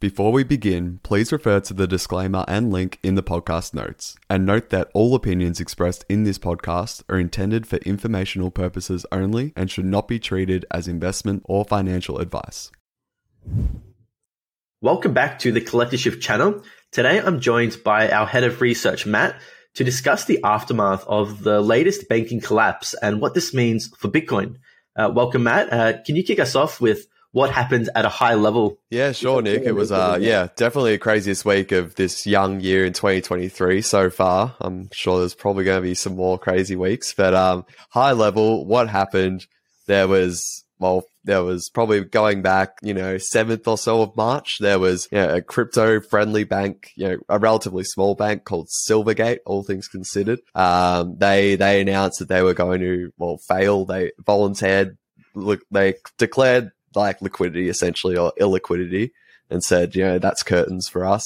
Before we begin, please refer to the disclaimer and link in the podcast notes. And note that all opinions expressed in this podcast are intended for informational purposes only and should not be treated as investment or financial advice. Welcome back to the Collective Shift channel. Today I'm joined by our head of research, Matt, to discuss the aftermath of the latest banking collapse and what this means for Bitcoin. Uh, welcome, Matt. Uh, can you kick us off with what happens at a high level. Yeah, sure, Nick. It was, uh, yeah, definitely the craziest week of this young year in 2023 so far. I'm sure there's probably going to be some more crazy weeks, but um, high level, what happened? There was, well, there was probably going back, you know, seventh or so of March. There was you know, a crypto friendly bank, you know, a relatively small bank called Silvergate. All things considered, um, they they announced that they were going to well fail. They volunteered, look, they declared like liquidity essentially or illiquidity and said, you know, that's curtains for us.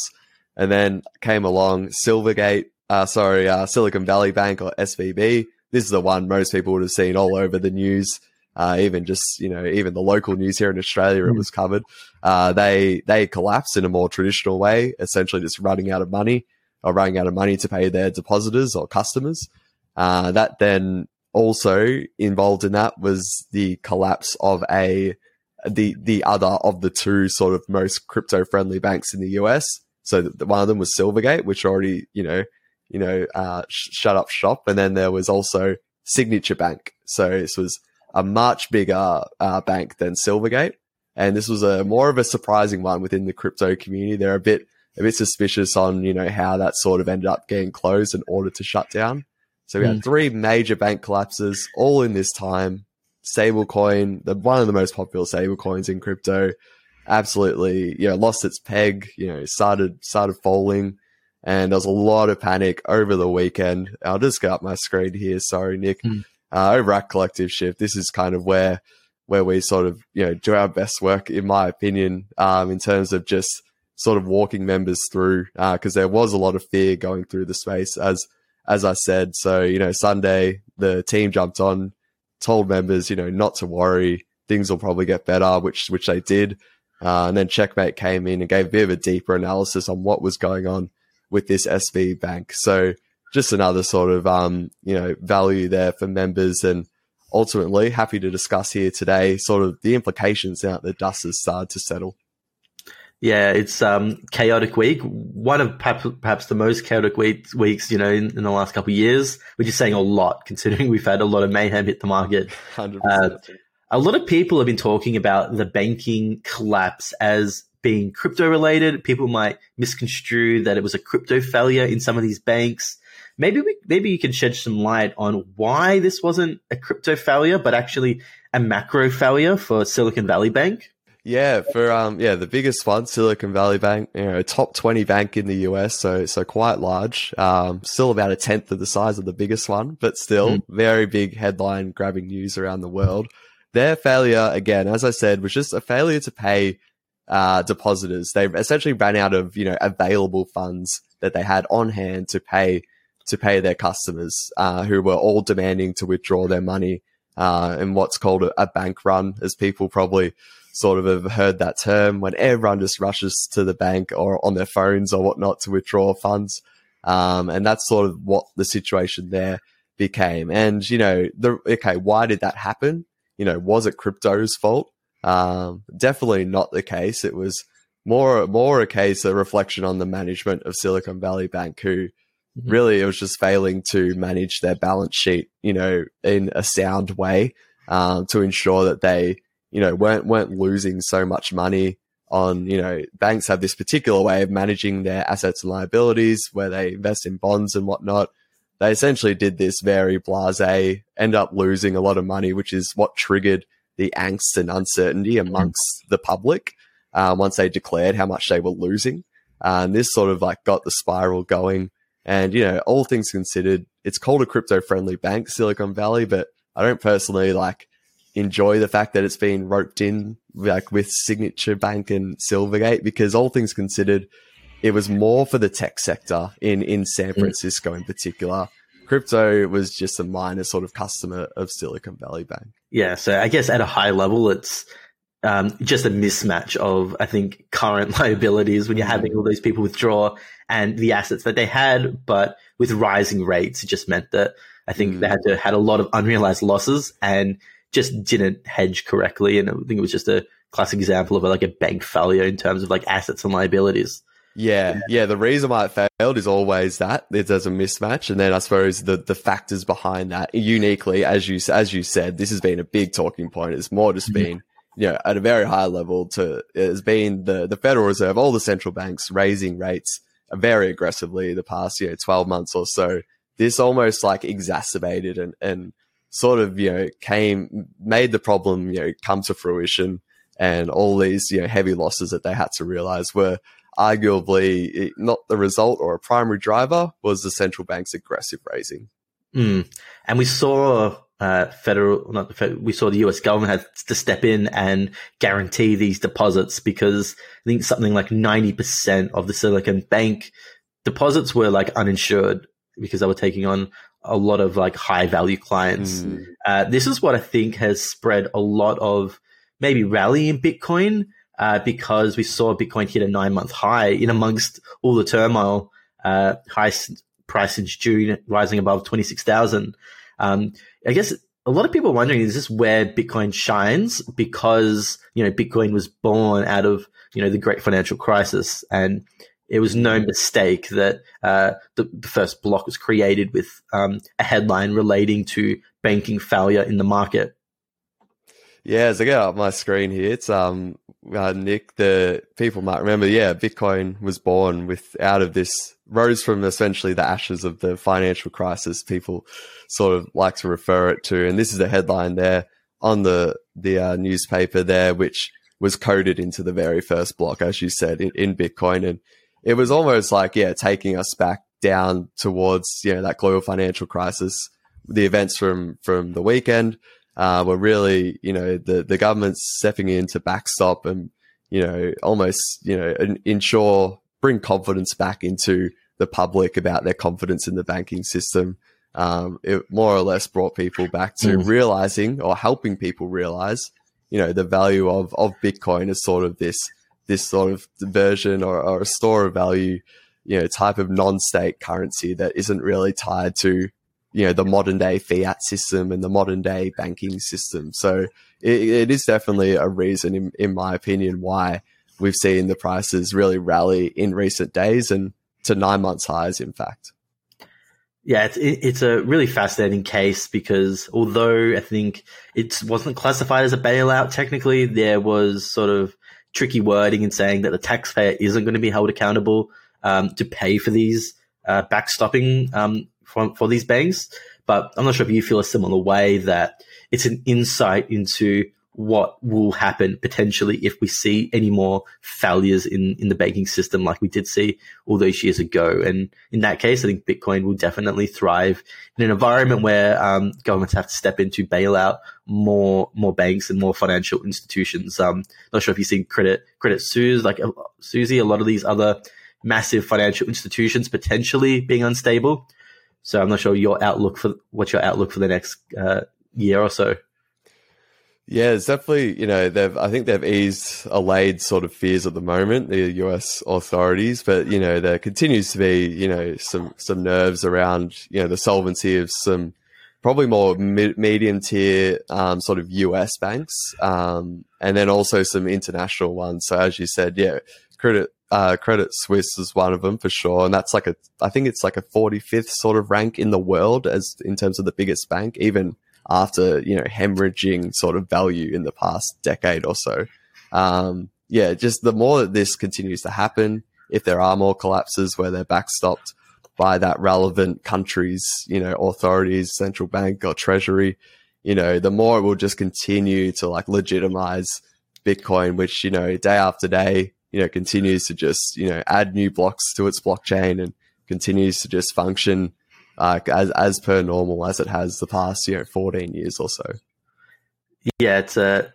And then came along Silvergate, uh, sorry, uh, Silicon Valley Bank or SVB. This is the one most people would have seen all over the news. Uh, even just you know even the local news here in Australia, it hmm. was covered. Uh, they they collapsed in a more traditional way, essentially just running out of money or running out of money to pay their depositors or customers. Uh, that then also involved in that was the collapse of a the the other of the two sort of most crypto friendly banks in the US. So the, one of them was Silvergate, which already you know you know uh, sh- shut up shop, and then there was also Signature Bank. So this was a much bigger uh, bank than Silvergate, and this was a more of a surprising one within the crypto community. They're a bit a bit suspicious on you know how that sort of ended up getting closed in order to shut down. So we had mm. three major bank collapses all in this time stablecoin, the one of the most popular stablecoins in crypto, absolutely, you know, lost its peg, you know, started started falling. And there was a lot of panic over the weekend. I'll just get up my screen here. Sorry, Nick. Mm. Uh, over at Collective Shift, this is kind of where where we sort of you know do our best work, in my opinion, um, in terms of just sort of walking members through because uh, there was a lot of fear going through the space as as I said. So you know, Sunday the team jumped on told members, you know, not to worry, things will probably get better, which which they did. Uh, and then Checkmate came in and gave a bit of a deeper analysis on what was going on with this SV bank. So just another sort of um, you know value there for members, and ultimately happy to discuss here today sort of the implications now that the dust has started to settle. Yeah, it's um chaotic week. One of perhaps, perhaps the most chaotic week, weeks, you know, in, in the last couple of years, which is saying a lot considering we've had a lot of mayhem hit the market. 100%. Uh, a lot of people have been talking about the banking collapse as being crypto related. People might misconstrue that it was a crypto failure in some of these banks. Maybe we, maybe you can shed some light on why this wasn't a crypto failure, but actually a macro failure for Silicon Valley Bank. Yeah, for um, yeah, the biggest one, Silicon Valley Bank, you know, top twenty bank in the US, so so quite large. Um, still about a tenth of the size of the biggest one, but still mm. very big headline grabbing news around the world. Their failure, again, as I said, was just a failure to pay uh, depositors. They essentially ran out of you know available funds that they had on hand to pay to pay their customers, uh, who were all demanding to withdraw their money uh, in what's called a, a bank run, as people probably sort of have heard that term when everyone just rushes to the bank or on their phones or whatnot to withdraw funds. Um, and that's sort of what the situation there became. And, you know, the, okay, why did that happen? You know, was it crypto's fault? Um, definitely not the case. It was more, more a case, a reflection on the management of Silicon Valley Bank, who mm-hmm. really it was just failing to manage their balance sheet, you know, in a sound way, um, to ensure that they, you know, weren't weren't losing so much money on, you know, banks have this particular way of managing their assets and liabilities where they invest in bonds and whatnot. They essentially did this very blase, end up losing a lot of money, which is what triggered the angst and uncertainty amongst the public uh, once they declared how much they were losing. Uh, and this sort of like got the spiral going. And, you know, all things considered, it's called a crypto friendly bank, Silicon Valley, but I don't personally like enjoy the fact that it's been roped in like with Signature Bank and Silvergate because all things considered, it was more for the tech sector in in San mm. Francisco in particular. Crypto was just a minor sort of customer of Silicon Valley Bank. Yeah, so I guess at a high level, it's um, just a mismatch of, I think, current liabilities when you're having all these people withdraw and the assets that they had, but with rising rates, it just meant that I think mm. they had to had a lot of unrealized losses and just didn't hedge correctly. And I think it was just a classic example of like a bank failure in terms of like assets and liabilities. Yeah, yeah. The reason why it failed is always that there's a mismatch, and then I suppose the the factors behind that uniquely, as you as you said, this has been a big talking point. It's more just mm-hmm. been you know at a very high level to has been the the Federal Reserve, all the central banks raising rates very aggressively the past you know 12 months or so. This almost like exacerbated and and sort of you know came made the problem you know come to fruition, and all these you know heavy losses that they had to realize were arguably not the result or a primary driver was the central bank's aggressive raising. Mm. And we saw uh, federal, not the federal, we saw the US government had to step in and guarantee these deposits because I think something like 90% of the Silicon Bank deposits were like uninsured because they were taking on a lot of like high value clients. Mm. Uh, this is what I think has spread a lot of maybe rally in Bitcoin uh, because we saw Bitcoin hit a nine month high in amongst all the turmoil, uh, high price in June rising above 26,000. Um, I guess a lot of people are wondering, is this where Bitcoin shines? Because, you know, Bitcoin was born out of, you know, the great financial crisis and it was no mistake that uh, the, the, first block was created with um, a headline relating to banking failure in the market. Yeah, as I get up my screen here, it's um uh, Nick. The people might remember. Yeah, Bitcoin was born with out of this rose from essentially the ashes of the financial crisis. People sort of like to refer it to, and this is the headline there on the the uh, newspaper there, which was coded into the very first block, as you said, in, in Bitcoin, and it was almost like yeah, taking us back down towards you know that global financial crisis, the events from from the weekend uh, were really, you know, the, the government's stepping in to backstop and, you know, almost, you know, ensure, bring confidence back into the public about their confidence in the banking system. Um, it more or less brought people back to mm. realizing or helping people realize, you know, the value of, of Bitcoin as sort of this, this sort of version or, or a store of value, you know, type of non-state currency that isn't really tied to you know the modern day fiat system and the modern day banking system. So it, it is definitely a reason, in, in my opinion, why we've seen the prices really rally in recent days and to nine months highs, in fact. Yeah, it's it's a really fascinating case because although I think it wasn't classified as a bailout, technically there was sort of tricky wording and saying that the taxpayer isn't going to be held accountable um, to pay for these uh, backstopping um, for, for these banks. But I'm not sure if you feel a similar way that it's an insight into what will happen potentially if we see any more failures in, in the banking system like we did see all those years ago. And in that case, I think Bitcoin will definitely thrive in an environment where um, governments have to step in to bail out more more banks and more financial institutions. Um, not sure if you've seen credit credit Suisse, like uh, Susie, a lot of these other massive financial institutions potentially being unstable. So I'm not sure your outlook for what's your outlook for the next uh, year or so. Yeah, it's definitely you know they've I think they've eased allayed sort of fears at the moment the U.S. authorities, but you know there continues to be you know some some nerves around you know the solvency of some probably more medium tier um, sort of U.S. banks, um, and then also some international ones. So as you said, yeah, credit uh, Credit Suisse is one of them for sure, and that's like a I think it's like a 45th sort of rank in the world as in terms of the biggest bank, even after you know hemorrhaging sort of value in the past decade or so. Um, yeah, just the more that this continues to happen, if there are more collapses where they're backstopped by that relevant country's you know authorities, central bank or treasury, you know, the more it will just continue to like legitimize Bitcoin, which you know day after day you know, continues to just, you know, add new blocks to its blockchain and continues to just function uh, as, as per normal as it has the past, you know, 14 years or so. Yeah, it's a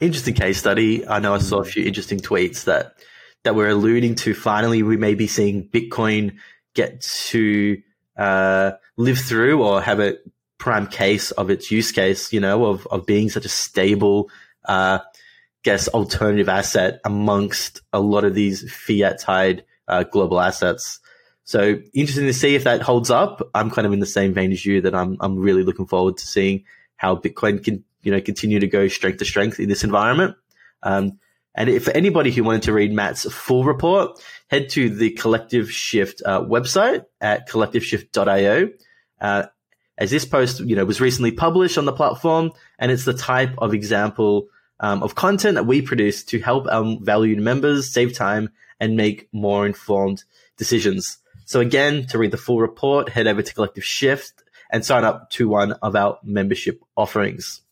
interesting case study. I know I saw a few interesting tweets that, that were alluding to finally we may be seeing Bitcoin get to uh, live through or have a prime case of its use case, you know, of, of being such a stable, uh, guess, alternative asset amongst a lot of these fiat tied uh, global assets. So interesting to see if that holds up. I'm kind of in the same vein as you that I'm I'm really looking forward to seeing how Bitcoin can you know continue to go strength to strength in this environment. Um, and if anybody who wanted to read Matt's full report, head to the Collective Shift uh, website at collectiveshift.io. Uh, as this post, you know, was recently published on the platform, and it's the type of example um, of content that we produce to help our valued members save time and make more informed decisions. So again, to read the full report, head over to Collective Shift and sign up to one of our membership offerings.